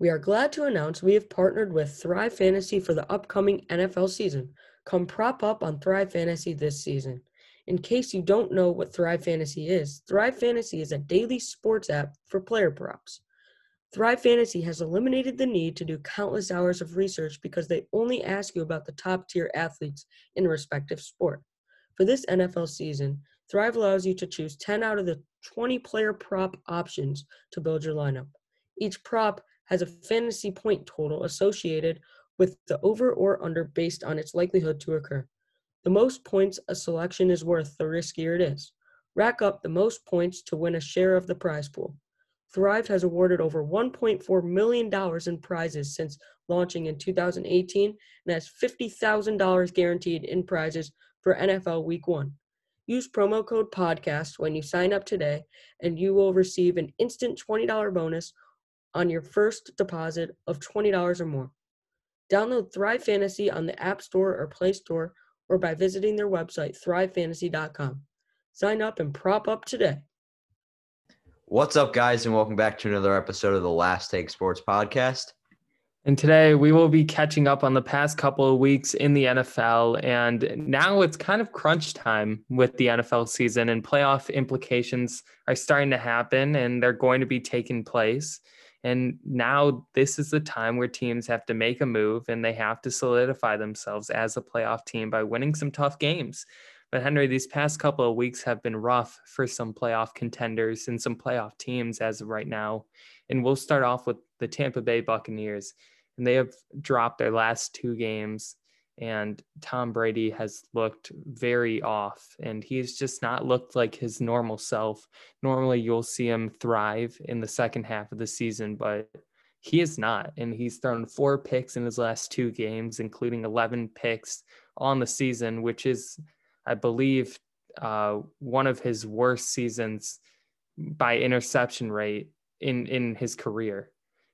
We are glad to announce we have partnered with Thrive Fantasy for the upcoming NFL season. Come prop up on Thrive Fantasy this season. In case you don't know what Thrive Fantasy is, Thrive Fantasy is a daily sports app for player props. Thrive Fantasy has eliminated the need to do countless hours of research because they only ask you about the top tier athletes in a respective sport. For this NFL season, Thrive allows you to choose 10 out of the 20 player prop options to build your lineup. Each prop has a fantasy point total associated with the over or under based on its likelihood to occur. The most points a selection is worth, the riskier it is. Rack up the most points to win a share of the prize pool. Thrive has awarded over $1.4 million in prizes since launching in 2018 and has $50,000 guaranteed in prizes for NFL Week 1. Use promo code PODCAST when you sign up today, and you will receive an instant $20 bonus on your first deposit of $20 or more. Download Thrive Fantasy on the App Store or Play Store or by visiting their website, thrivefantasy.com. Sign up and prop up today. What's up, guys, and welcome back to another episode of the Last Take Sports Podcast. And today we will be catching up on the past couple of weeks in the NFL. And now it's kind of crunch time with the NFL season, and playoff implications are starting to happen and they're going to be taking place. And now this is the time where teams have to make a move and they have to solidify themselves as a playoff team by winning some tough games. But Henry, these past couple of weeks have been rough for some playoff contenders and some playoff teams as of right now. And we'll start off with the Tampa Bay Buccaneers. And they have dropped their last two games. And Tom Brady has looked very off. And he's just not looked like his normal self. Normally, you'll see him thrive in the second half of the season, but he is not. And he's thrown four picks in his last two games, including 11 picks on the season, which is I believe, uh, one of his worst seasons by interception rate in in his career,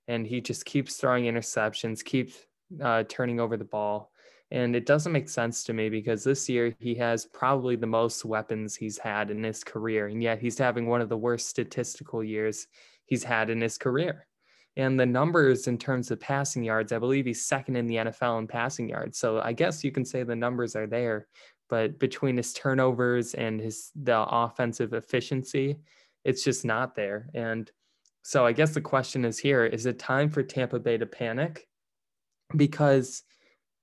and he just keeps throwing interceptions, keeps uh, turning over the ball, and it doesn't make sense to me because this year he has probably the most weapons he's had in his career, and yet he's having one of the worst statistical years he's had in his career. And the numbers in terms of passing yards, I believe he's second in the NFL in passing yards. So I guess you can say the numbers are there, but between his turnovers and his the offensive efficiency, it's just not there. And so I guess the question is here, is it time for Tampa Bay to panic? Because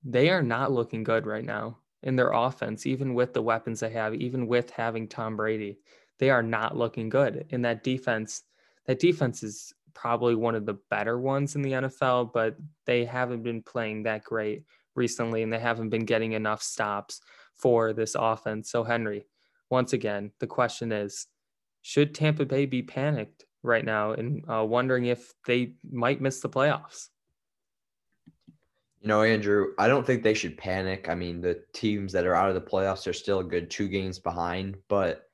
they are not looking good right now in their offense, even with the weapons they have, even with having Tom Brady. They are not looking good. In that defense, that defense is probably one of the better ones in the NFL, but they haven't been playing that great recently and they haven't been getting enough stops for this offense. So, Henry, once again, the question is should Tampa Bay be panicked right now and uh, wondering if they might miss the playoffs? You know, Andrew, I don't think they should panic. I mean, the teams that are out of the playoffs are still a good two games behind. But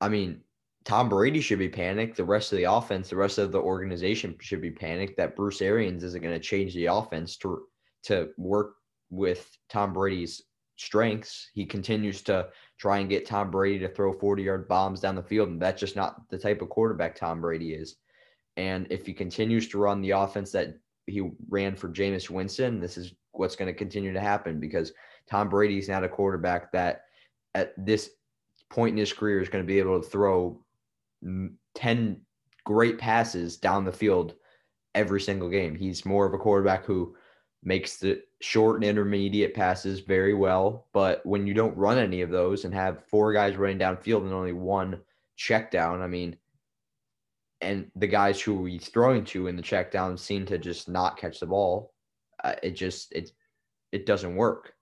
I mean, Tom Brady should be panicked. The rest of the offense, the rest of the organization should be panicked that Bruce Arians isn't going to change the offense to to work with Tom Brady's strengths. He continues to try and get Tom Brady to throw 40 yard bombs down the field. And that's just not the type of quarterback Tom Brady is. And if he continues to run the offense that he ran for Jameis Winston, this is what's going to continue to happen because Tom Brady is not a quarterback that at this point in his career is going to be able to throw 10 great passes down the field every single game. He's more of a quarterback who makes the short and intermediate passes very well. But when you don't run any of those and have four guys running downfield and only one check down, I mean, and the guys who he's throwing to in the check down seem to just not catch the ball. Uh, it just it it doesn't work.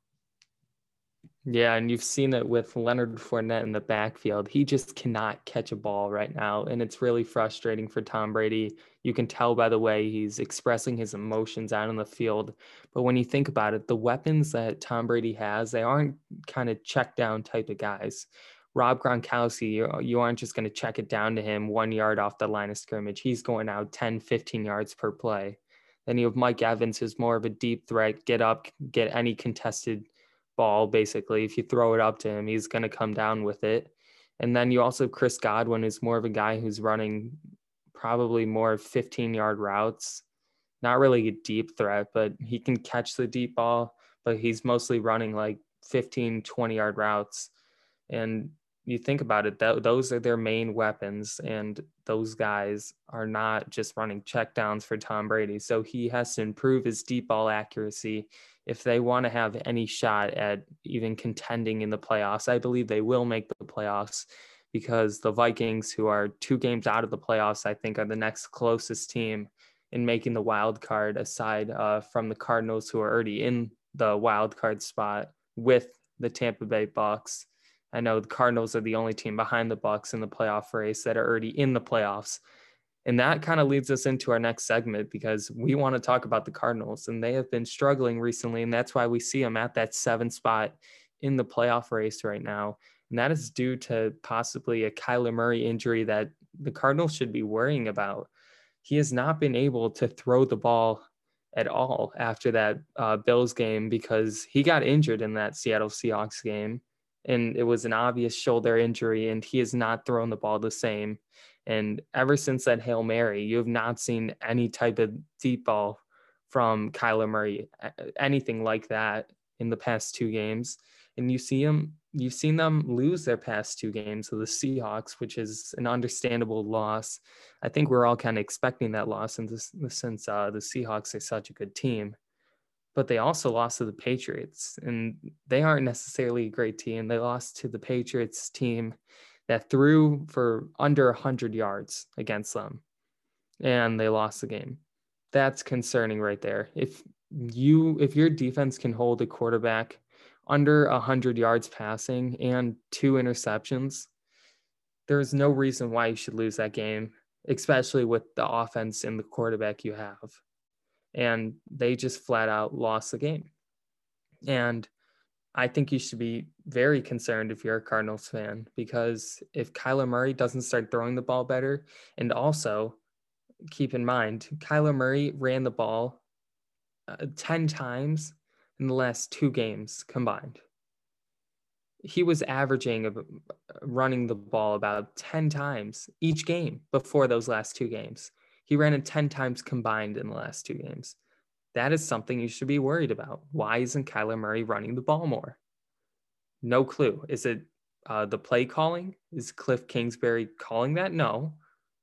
Yeah, and you've seen it with Leonard Fournette in the backfield. He just cannot catch a ball right now, and it's really frustrating for Tom Brady. You can tell by the way he's expressing his emotions out on the field. But when you think about it, the weapons that Tom Brady has, they aren't kind of check down type of guys. Rob Gronkowski, you, you aren't just going to check it down to him one yard off the line of scrimmage. He's going out 10, 15 yards per play. Then you have Mike Evans, who's more of a deep threat, get up, get any contested ball basically. If you throw it up to him, he's going to come down with it. And then you also have Chris Godwin who's more of a guy who's running probably more 15 yard routes not really a deep threat, but he can catch the deep ball, but he's mostly running like 15, 20 yard routes. And you think about it, those are their main weapons, and those guys are not just running checkdowns for Tom Brady. So he has to improve his deep ball accuracy if they want to have any shot at even contending in the playoffs. I believe they will make the playoffs because the Vikings, who are two games out of the playoffs, I think are the next closest team in making the wild card, aside uh, from the Cardinals, who are already in the wild card spot with the Tampa Bay Bucks. I know the Cardinals are the only team behind the Bucks in the playoff race that are already in the playoffs. And that kind of leads us into our next segment because we want to talk about the Cardinals and they have been struggling recently. And that's why we see them at that seven spot in the playoff race right now. And that is due to possibly a Kyler Murray injury that the Cardinals should be worrying about. He has not been able to throw the ball at all after that uh, Bills game because he got injured in that Seattle Seahawks game and it was an obvious shoulder injury, and he has not thrown the ball the same. And ever since that Hail Mary, you have not seen any type of deep ball from Kyler Murray, anything like that in the past two games. And you see him, you've seen them lose their past two games to the Seahawks, which is an understandable loss. I think we're all kind of expecting that loss in this, since uh, the Seahawks are such a good team but they also lost to the Patriots, and they aren't necessarily a great team. They lost to the Patriots team that threw for under 100 yards against them, and they lost the game. That's concerning right there. If you if your defense can hold a quarterback under 100 yards passing and two interceptions, there's no reason why you should lose that game, especially with the offense and the quarterback you have and they just flat out lost the game. And I think you should be very concerned if you're a Cardinals fan because if Kyler Murray doesn't start throwing the ball better, and also keep in mind, Kyler Murray ran the ball uh, 10 times in the last two games combined. He was averaging of running the ball about 10 times each game before those last two games. He ran it 10 times combined in the last two games. That is something you should be worried about. Why isn't Kyler Murray running the ball more? No clue. Is it uh, the play calling? Is Cliff Kingsbury calling that? No.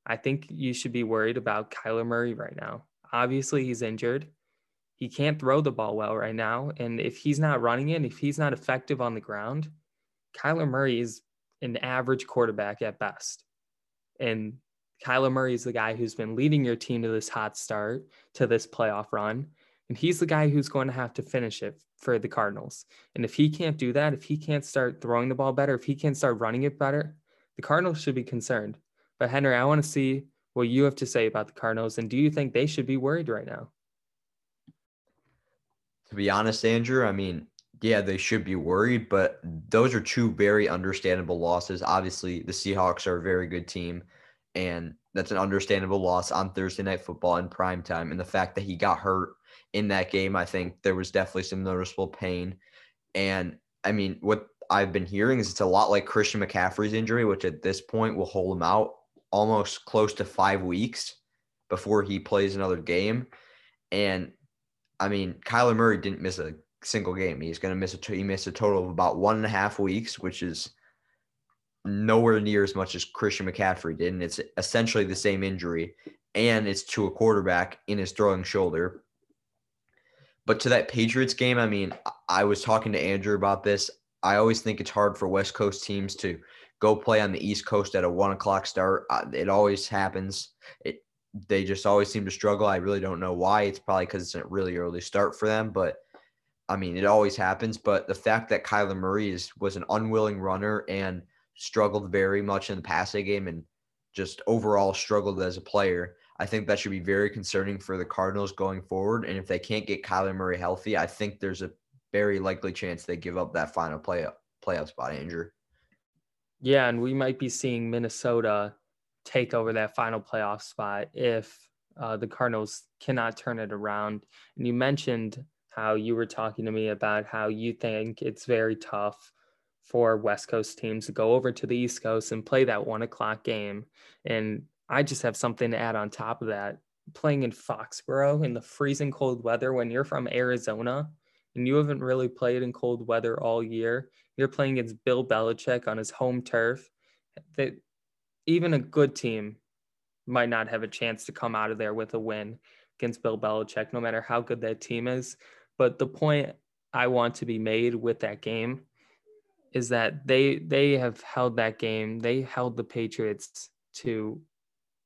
I think you should be worried about Kyler Murray right now. Obviously, he's injured. He can't throw the ball well right now. And if he's not running it, if he's not effective on the ground, Kyler Murray is an average quarterback at best. And Kyler Murray is the guy who's been leading your team to this hot start, to this playoff run. And he's the guy who's going to have to finish it for the Cardinals. And if he can't do that, if he can't start throwing the ball better, if he can't start running it better, the Cardinals should be concerned. But Henry, I want to see what you have to say about the Cardinals. And do you think they should be worried right now? To be honest, Andrew, I mean, yeah, they should be worried, but those are two very understandable losses. Obviously, the Seahawks are a very good team and that's an understandable loss on Thursday night football in prime time. And the fact that he got hurt in that game, I think there was definitely some noticeable pain. And I mean, what I've been hearing is it's a lot like Christian McCaffrey's injury, which at this point will hold him out almost close to five weeks before he plays another game. And I mean, Kyler Murray didn't miss a single game. He's going to miss a he missed a total of about one and a half weeks, which is nowhere near as much as Christian McCaffrey did. And it's essentially the same injury, and it's to a quarterback in his throwing shoulder. But to that Patriots game, I mean, I was talking to Andrew about this. I always think it's hard for West Coast teams to go play on the East Coast at a one o'clock start. It always happens. It they just always seem to struggle. I really don't know why. It's probably because it's a really early start for them, but I mean, it always happens. But the fact that Kyler Murray is was an unwilling runner and struggled very much in the passing game and just overall struggled as a player. I think that should be very concerning for the Cardinals going forward. And if they can't get Kyler Murray healthy, I think there's a very likely chance they give up that final playoff playoff spot, Andrew. Yeah, and we might be seeing Minnesota take over that final playoff spot if uh, the Cardinals cannot turn it around. And you mentioned how you were talking to me about how you think it's very tough for West Coast teams to go over to the East Coast and play that one o'clock game. And I just have something to add on top of that. playing in Foxborough in the freezing cold weather when you're from Arizona and you haven't really played in cold weather all year. You're playing against Bill Belichick on his home turf. That even a good team might not have a chance to come out of there with a win against Bill Belichick, no matter how good that team is. But the point I want to be made with that game is that they they have held that game. They held the Patriots to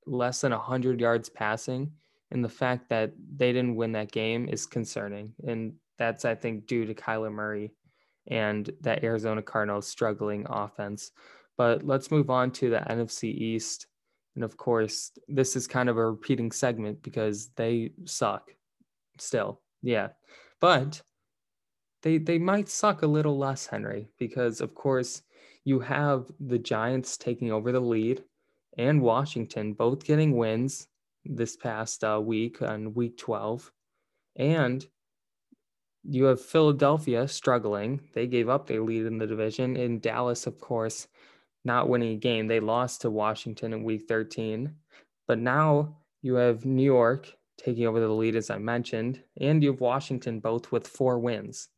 less than 100 yards passing and the fact that they didn't win that game is concerning and that's I think due to Kyler Murray and that Arizona Cardinals struggling offense. But let's move on to the NFC East. And of course, this is kind of a repeating segment because they suck still. Yeah. But they they might suck a little less, Henry, because of course you have the Giants taking over the lead and Washington both getting wins this past uh, week on week 12. And you have Philadelphia struggling. They gave up their lead in the division. In Dallas, of course, not winning a game. They lost to Washington in week 13. But now you have New York taking over the lead, as I mentioned, and you have Washington both with four wins.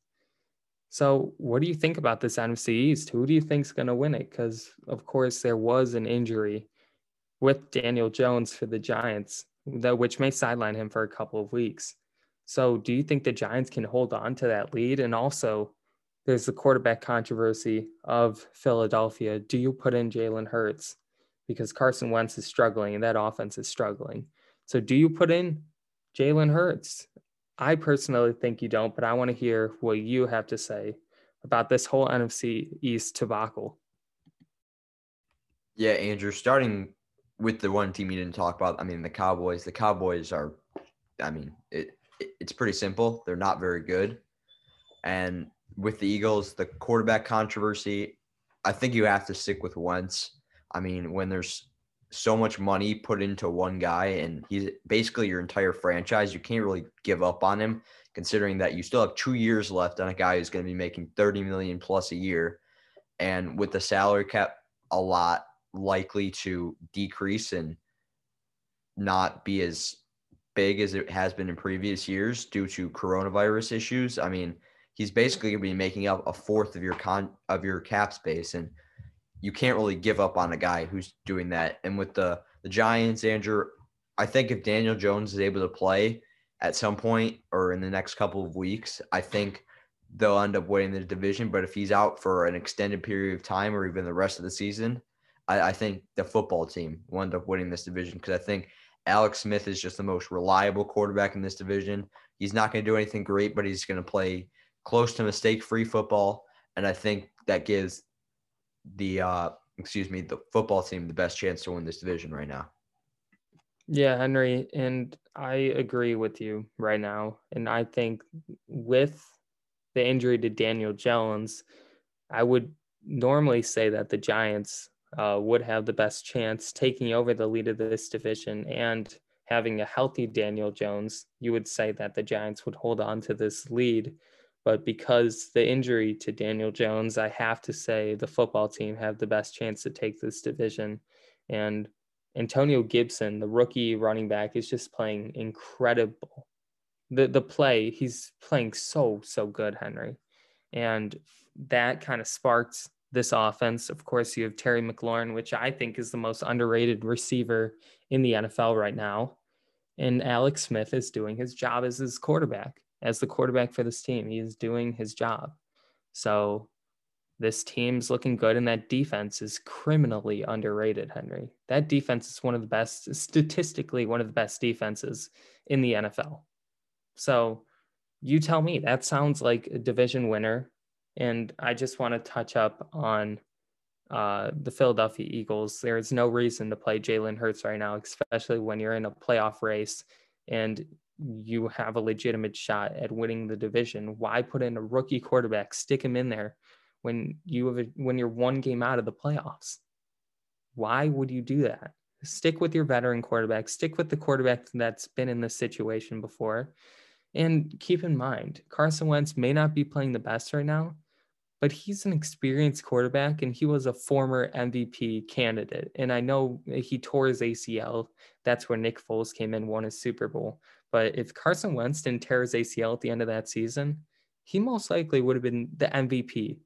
So, what do you think about this NFC East? Who do you think is going to win it? Because, of course, there was an injury with Daniel Jones for the Giants, which may sideline him for a couple of weeks. So, do you think the Giants can hold on to that lead? And also, there's the quarterback controversy of Philadelphia. Do you put in Jalen Hurts? Because Carson Wentz is struggling and that offense is struggling. So, do you put in Jalen Hurts? I personally think you don't, but I want to hear what you have to say about this whole NFC East tobacco. Yeah, Andrew, starting with the one team you didn't talk about, I mean, the Cowboys. The Cowboys are, I mean, it, it it's pretty simple. They're not very good. And with the Eagles, the quarterback controversy, I think you have to stick with Wentz. I mean, when there's so much money put into one guy and he's basically your entire franchise, you can't really give up on him considering that you still have 2 years left on a guy who's going to be making 30 million plus a year and with the salary cap a lot likely to decrease and not be as big as it has been in previous years due to coronavirus issues. I mean, he's basically going to be making up a fourth of your con of your cap space and you can't really give up on a guy who's doing that. And with the the Giants, Andrew, I think if Daniel Jones is able to play at some point or in the next couple of weeks, I think they'll end up winning the division. But if he's out for an extended period of time or even the rest of the season, I, I think the football team will end up winning this division because I think Alex Smith is just the most reliable quarterback in this division. He's not going to do anything great, but he's going to play close to mistake free football. And I think that gives the uh excuse me the football team the best chance to win this division right now. Yeah, Henry, and I agree with you right now. And I think with the injury to Daniel Jones, I would normally say that the Giants uh, would have the best chance taking over the lead of this division and having a healthy Daniel Jones. You would say that the Giants would hold on to this lead but because the injury to Daniel Jones, I have to say the football team have the best chance to take this division. And Antonio Gibson, the rookie running back, is just playing incredible. The the play, he's playing so, so good, Henry. And that kind of sparks this offense. Of course, you have Terry McLaurin, which I think is the most underrated receiver in the NFL right now. And Alex Smith is doing his job as his quarterback as the quarterback for this team. He is doing his job. So this team's looking good, and that defense is criminally underrated, Henry. That defense is one of the best, statistically, one of the best defenses in the NFL. So you tell me, that sounds like a division winner. And I just want to touch up on uh, the Philadelphia Eagles. There is no reason to play Jalen Hurts right now, especially when you're in a playoff race and you have a legitimate shot at winning the division. Why put in a rookie quarterback, stick him in there when you have a, when you're one game out of the playoffs? Why would you do that? Stick with your veteran quarterback, stick with the quarterback that's been in this situation before. And keep in mind, Carson Wentz may not be playing the best right now, but he's an experienced quarterback and he was a former MVP candidate. And I know he tore his ACL. That's where Nick Foles came in, won his Super Bowl. But if Carson Wentz didn't tear his ACL at the end of that season, he most likely would have been the MVP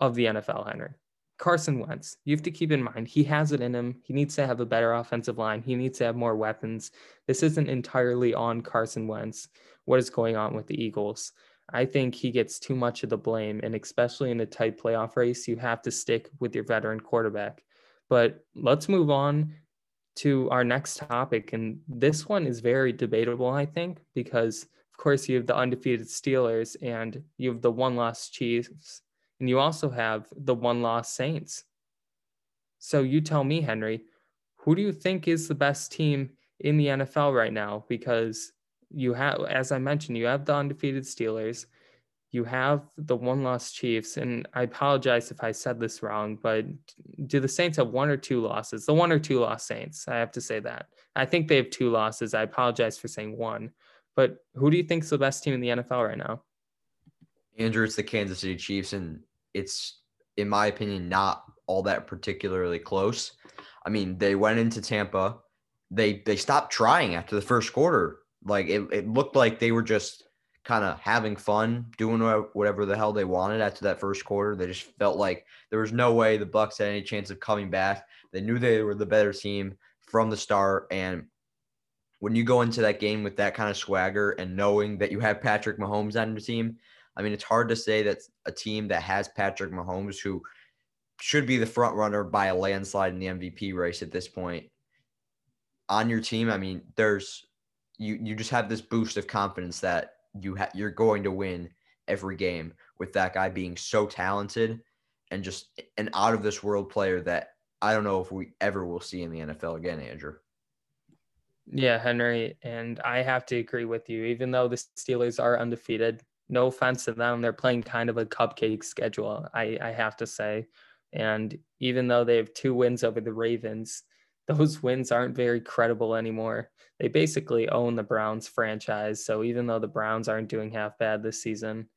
of the NFL, Henry. Carson Wentz, you have to keep in mind, he has it in him. He needs to have a better offensive line. He needs to have more weapons. This isn't entirely on Carson Wentz, what is going on with the Eagles. I think he gets too much of the blame. And especially in a tight playoff race, you have to stick with your veteran quarterback. But let's move on to our next topic. And this one is very debatable, I think, because of course you have the undefeated Steelers and you have the one loss Chiefs, and you also have the one loss Saints. So you tell me, Henry, who do you think is the best team in the NFL right now? Because you have, as I mentioned, you have the undefeated Steelers, you have the one loss Chiefs, and I apologize if I said this wrong, but do the Saints have one or two losses? The one or two loss Saints, I have to say that. I think they have two losses. I apologize for saying one, but who do you think is the best team in the NFL right now? Andrew, it's the Kansas City Chiefs, and it's, in my opinion, not all that particularly close. I mean, they went into Tampa. They they stopped trying after the first quarter. Like it, it looked like they were just kind of having fun, doing whatever the hell they wanted after that first quarter. They just felt like there was no way the Bucks had any chance of coming back. They knew they were the better team from the start, and when you go into that game with that kind of swagger and knowing that you have Patrick Mahomes on your team, I mean, it's hard to say that a team that has Patrick Mahomes, who should be the front runner by a landslide in the MVP race at this point, on your team. I mean, there's you you just have this boost of confidence that you ha- you're going to win every game with that guy being so talented and just an out of this world player that I don't know if we ever will see in the NFL again, Andrew. Yeah, Henry, and I have to agree with you. Even though the Steelers are undefeated, no offense to them, they're playing kind of a cupcake schedule. I I have to say, and even though they have two wins over the Ravens, those wins aren't very credible anymore. They basically own the Browns franchise. So even though the Browns aren't doing half bad this season,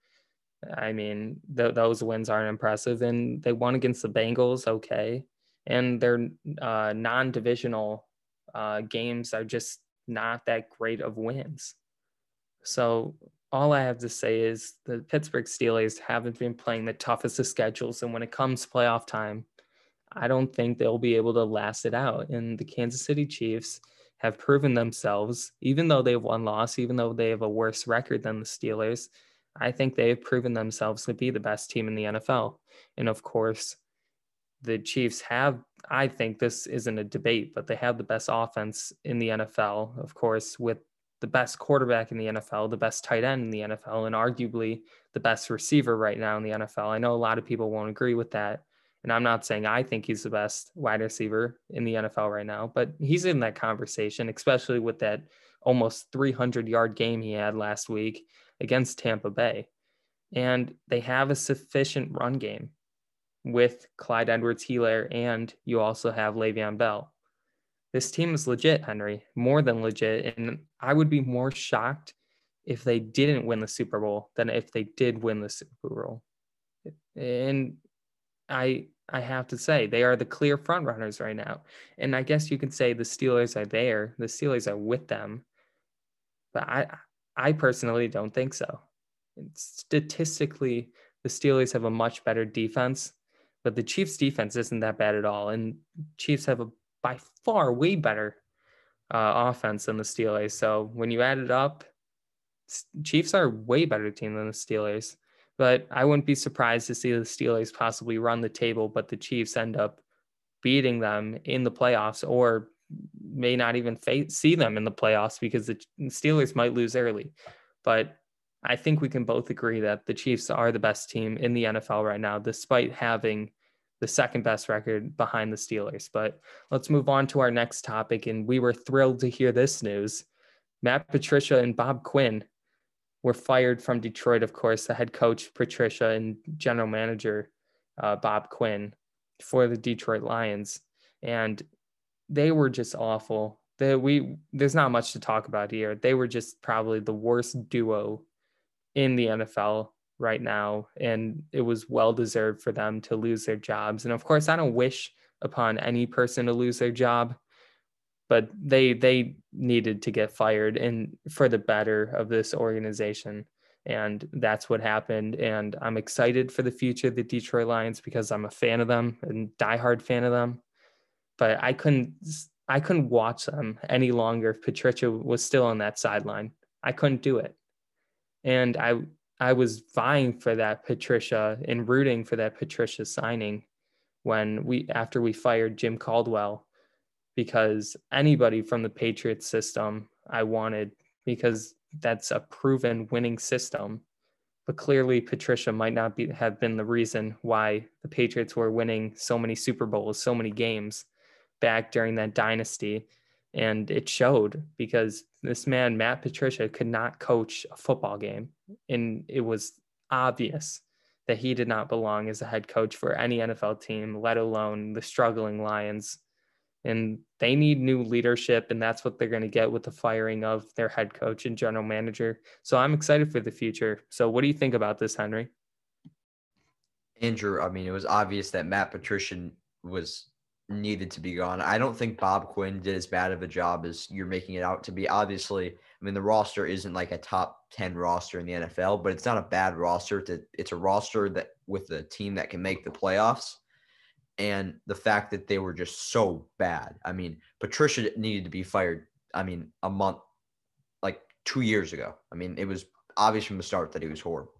I mean, th- those wins aren't impressive. And they won against the Bengals, okay. And their uh, non divisional uh, games are just not that great of wins. So all I have to say is the Pittsburgh Steelers haven't been playing the toughest of schedules. And when it comes playoff time, I don't think they'll be able to last it out. And the Kansas City Chiefs have proven themselves, even though they've won loss, even though they have a worse record than the Steelers, I think they have proven themselves to be the best team in the NFL. And of course, the Chiefs have, I think this isn't a debate, but they have the best offense in the NFL, of course, with the best quarterback in the NFL, the best tight end in the NFL, and arguably the best receiver right now in the NFL. I know a lot of people won't agree with that, and I'm not saying I think he's the best wide receiver in the NFL right now, but he's in that conversation, especially with that almost 300 yard game he had last week against Tampa Bay. And they have a sufficient run game with Clyde Edwards Helaire, and you also have Le'Veon Bell. This team is legit, Henry, more than legit. And I would be more shocked if they didn't win the Super Bowl than if they did win the Super Bowl. And I I have to say they are the clear front runners right now. And I guess you could say the Steelers are there. The Steelers are with them. But I I personally don't think so. Statistically, the Steelers have a much better defense, but the Chiefs defense isn't that bad at all. And Chiefs have a by far way better uh, offense than the Steelers. So when you add it up, Chiefs are a way better team than the Steelers but I wouldn't be surprised to see the Steelers possibly run the table, but the Chiefs end up beating them in the playoffs or may not even face, see them in the playoffs because the Steelers might lose early. But I think we can both agree that the Chiefs are the best team in the NFL right now, despite having the second best record behind the Steelers. But let's move on to our next topic. And we were thrilled to hear this news. Matt Patricia and Bob Quinn were fired from Detroit, of course, the head coach, Patricia, and general manager, uh, Bob Quinn, for the Detroit Lions. And they were just awful. They, we there's not much to talk about here. They were just probably the worst duo in the NFL right now, and it was well deserved for them to lose their jobs. And of course, I don't wish upon any person to lose their job, but they they needed to get fired and for the better of this organization. And that's what happened. And I'm excited for the future of the Detroit Lions because I'm a fan of them and diehard fan of them. But I couldn't I couldn't watch them any longer if Patricia was still on that sideline. I couldn't do it. And I I was vying for that Patricia and rooting for that Patricia signing when we after we fired Jim Caldwell because anybody from the Patriots system I wanted because that's a proven winning system. But clearly Patricia might not be have been the reason why the Patriots were winning so many Super Bowls, so many games back during that dynasty. And it showed because this man, Matt Patricia, could not coach a football game. And it was obvious that he did not belong as a head coach for any NFL team, let alone the struggling Lions. And they need new leadership, and that's what they're going to get with the firing of their head coach and general manager. So I'm excited for the future. So, what do you think about this, Henry? Andrew, I mean, it was obvious that Matt Patricia was needed to be gone. I don't think Bob Quinn did as bad of a job as you're making it out to be. Obviously, I mean the roster isn't like a top 10 roster in the NFL, but it's not a bad roster. It's a roster that with a team that can make the playoffs. And the fact that they were just so bad. I mean, Patricia needed to be fired. I mean, a month, like two years ago. I mean, it was obvious from the start that he was horrible.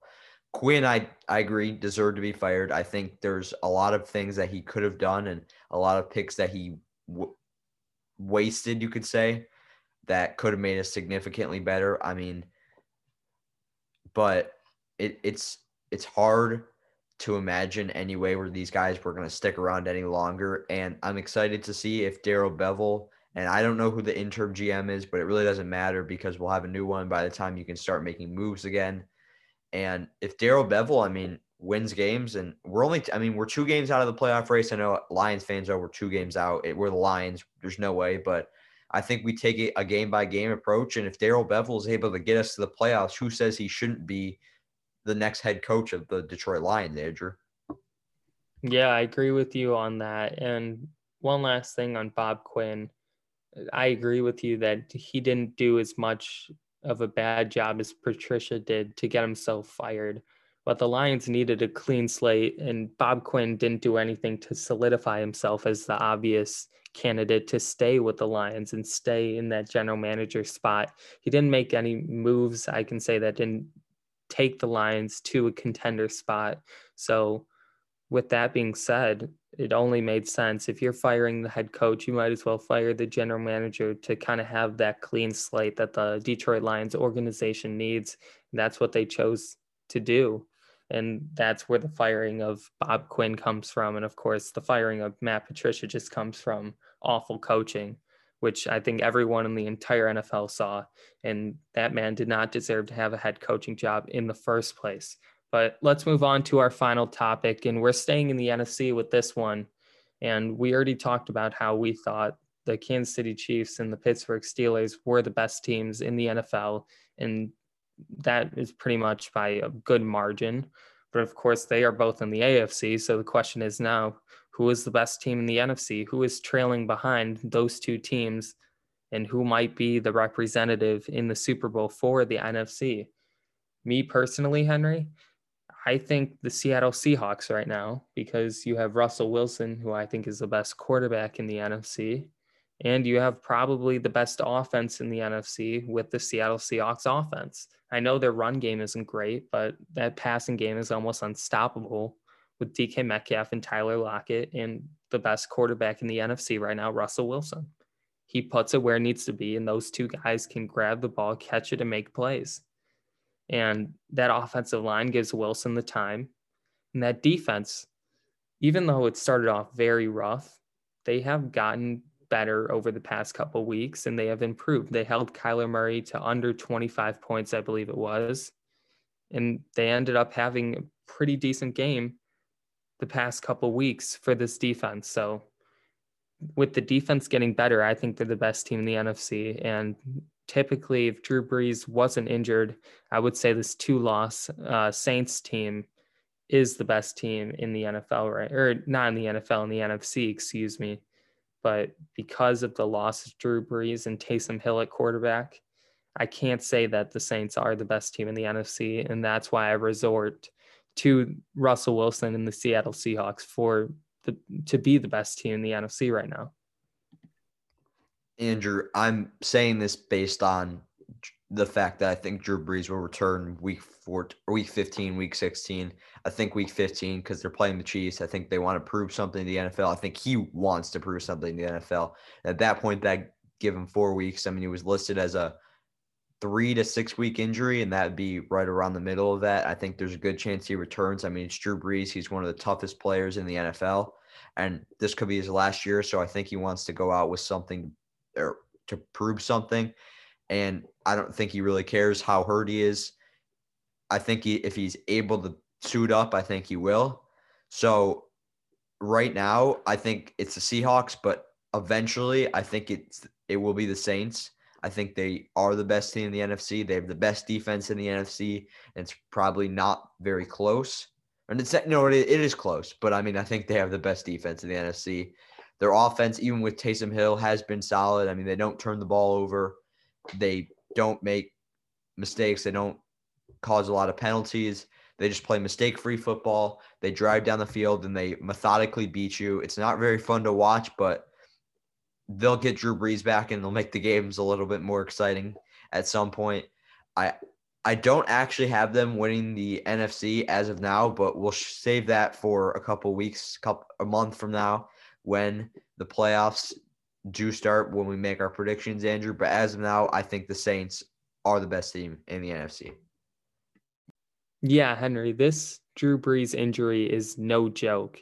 Quinn, I I agree, deserved to be fired. I think there's a lot of things that he could have done and a lot of picks that he w- wasted, you could say, that could have made us significantly better. I mean, but it, it's it's hard to imagine any way where these guys were going to stick around any longer. And I'm excited to see if Darrell Bevell and I don't know who the interim GM is, but it really doesn't matter because we'll have a new one by the time you can start making moves again. And if Darrell Bevell, I mean, wins games, and we're only, I mean, we're two games out of the playoff race. I know Lions fans are, we're two games out. We're the Lions. There's no way, but I think we take a game by game approach. And if Darrell Bevell is able to get us to the playoffs, who says he shouldn't be the next head coach of the Detroit Lions, Andrew? Yeah, I agree with you on that. And one last thing on Bob Quinn. I agree with you that he didn't do as much of a bad job as Patricia did to get himself fired. But the Lions needed a clean slate, and Bob Quinn didn't do anything to solidify himself as the obvious candidate to stay with the Lions and stay in that general manager spot. He didn't make any moves, I can say, that didn't take the Lions to a contender spot. So, with that being said, it only made sense. If you're firing the head coach, you might as well fire the general manager to kind of have that clean slate that the Detroit Lions organization needs. That's what they chose to do. And that's where the firing of Bob Quinn comes from. And of course, the firing of Matt Patricia just comes from awful coaching, which I think everyone in the entire NFL saw. And that man did not deserve to have a head coaching job in the first place. But let's move on to our final topic. And we're staying in the NFC with this one. And we already talked about how we thought the Kansas City Chiefs and the Pittsburgh Steelers were the best teams in the NFL. And that is pretty much by a good margin. But of course, they are both in the AFC. So the question is now who is the best team in the NFC? Who is trailing behind those two teams? And who might be the representative in the Super Bowl for the NFC? Me personally, Henry, I think the Seattle Seahawks right now because you have Russell Wilson, who I think is the best quarterback in the NFC, and you have probably the best offense in the NFC with the Seattle Seahawks offense. I know their run game isn't great, but that passing game is almost unstoppable with DK Metcalf and Tyler Lockett and the best quarterback in the NFC right now, Russell Wilson. He puts it where it needs to be, and those two guys can grab the ball, catch it, and make plays. And that offensive line gives Wilson the time. And that defense, even though it started off very rough, they have gotten better over the past couple weeks and they have improved. They held Kyler Murray to under 25 points, I believe it was. And they ended up having a pretty decent game the past couple weeks for this defense. So with the defense getting better, I think they're the best team in the NFC. And typically, if Drew Brees wasn't injured, I would say this two loss uh, Saints team is the best team in the NFL, right? Or not in the NFL, in the NFC, excuse me. But because of the loss of Drew Brees and Taysom Hill at quarterback, I can't say that the Saints are the best team in the NFC. And that's why I resort to Russell Wilson and the Seattle Seahawks for the to be the best team in the NFC right now. Andrew, I'm saying this based on the fact that I think Drew Brees will return week four, week 15, week 16. I think week 15 because they're playing the Chiefs. I think they want to prove something to the NFL. I think he wants to prove something to the NFL. At that point, that give him four weeks. I mean, he was listed as a three to six week injury, and that would be right around the middle of that. I think there's a good chance he returns. I mean, it's Drew Brees. He's one of the toughest players in the NFL, and this could be his last year. So I think he wants to go out with something or to prove something. And I don't think he really cares how hurt he is. I think he, if he's able to suit up, I think he will. So right now, I think it's the Seahawks, but eventually, I think it's it will be the Saints. I think they are the best team in the NFC. They have the best defense in the NFC, and it's probably not very close. And it's no, it, it is close, but I mean, I think they have the best defense in the NFC. Their offense, even with Taysom Hill, has been solid. I mean, they don't turn the ball over, they don't make mistakes, they don't cause a lot of penalties. They just play mistake free football. They drive down the field and they methodically beat you. It's not very fun to watch, but they'll get Drew Brees back and they'll make the games a little bit more exciting at some point. I I don't actually have them winning the NFC as of now, but we'll save that for a couple weeks, couple a month from now when the playoffs do start when we make our predictions, Andrew. But as of now, I think the Saints are the best team in the NFC. Yeah, Henry, this Drew Brees injury is no joke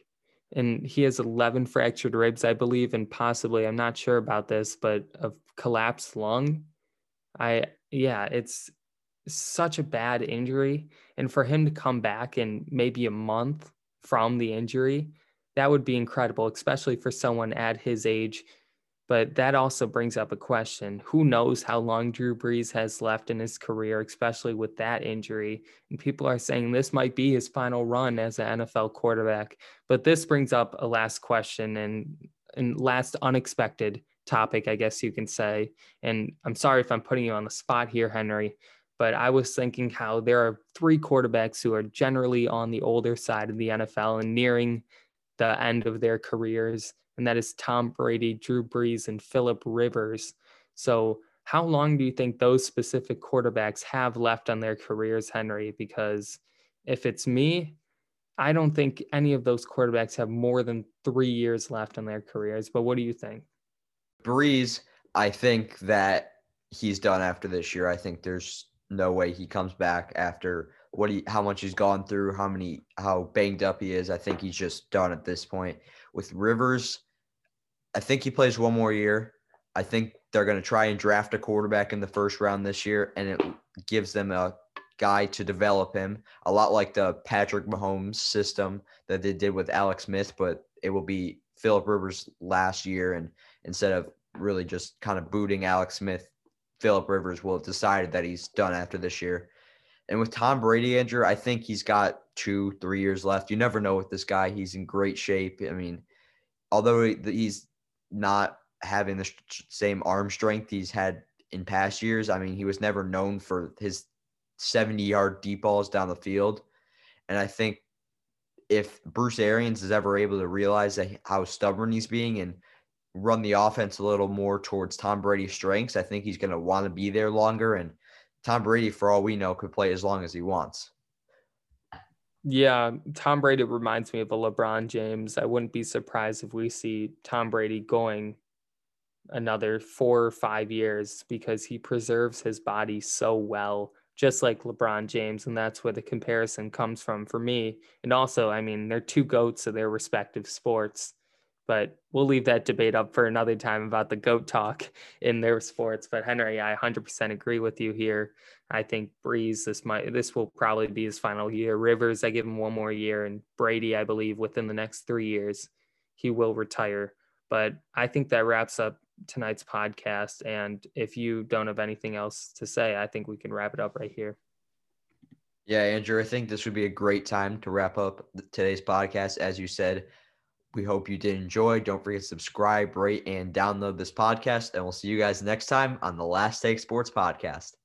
and he has 11 fractured ribs, I believe, and possibly, I'm not sure about this, but a collapsed lung. I, yeah, it's such a bad injury. And for him to come back in maybe a month from the injury, that would be incredible, especially for someone at his age but that also brings up a question. Who knows how long Drew Brees has left in his career, especially with that injury? And people are saying this might be his final run as an NFL quarterback. But this brings up a last question and, and last unexpected topic, I guess you can say. And I'm sorry if I'm putting you on the spot here, Henry, but I was thinking how there are three quarterbacks who are generally on the older side of the NFL and nearing the end of their careers and that is Tom Brady, Drew Brees, and Philip Rivers. So, how long do you think those specific quarterbacks have left on their careers, Henry? Because if it's me, I don't think any of those quarterbacks have more than three years left on their careers. But what do you think? Brees, I think that he's done after this year. I think there's no way he comes back after what he how much he's gone through, how many how banged up he is. I think he's just done at this point. With Rivers, I think he plays one more year. I think they're going to try and draft a quarterback in the first round this year, and it gives them a guy to develop him, a lot like the Patrick Mahomes system that they did with Alex Smith, but it will be Philip Rivers last year, and instead of really just kind of booting Alex Smith, Philip Rivers will have decided that he's done after this year. And with Tom Brady, Andrew, I think he's got two, three years left. You never know with this guy. He's in great shape. I mean, although he's not having the same arm strength he's had in past years. I mean, he was never known for his 70 yard deep balls down the field. And I think if Bruce Arians is ever able to realize that how stubborn he's being and run the offense a little more towards Tom Brady's strengths, I think he's going to want to be there longer. And Tom Brady, for all we know, could play as long as he wants. Yeah, Tom Brady reminds me of a LeBron James. I wouldn't be surprised if we see Tom Brady going another four or five years because he preserves his body so well, just like LeBron James. And that's where the comparison comes from for me. And also, I mean, they're two goats of their respective sports but we'll leave that debate up for another time about the goat talk in their sports. But Henry, I 100% agree with you here. I think Brees, this might this will probably be his final year. Rivers, I give him one more year, and Brady, I believe within the next three years, he will retire. But I think that wraps up tonight's podcast. And if you don't have anything else to say, I think we can wrap it up right here. Yeah, Andrew, I think this would be a great time to wrap up today's podcast. As you said, we hope you did enjoy. Don't forget to subscribe, rate, and download this podcast. And we'll see you guys next time on the Last Take Sports Podcast.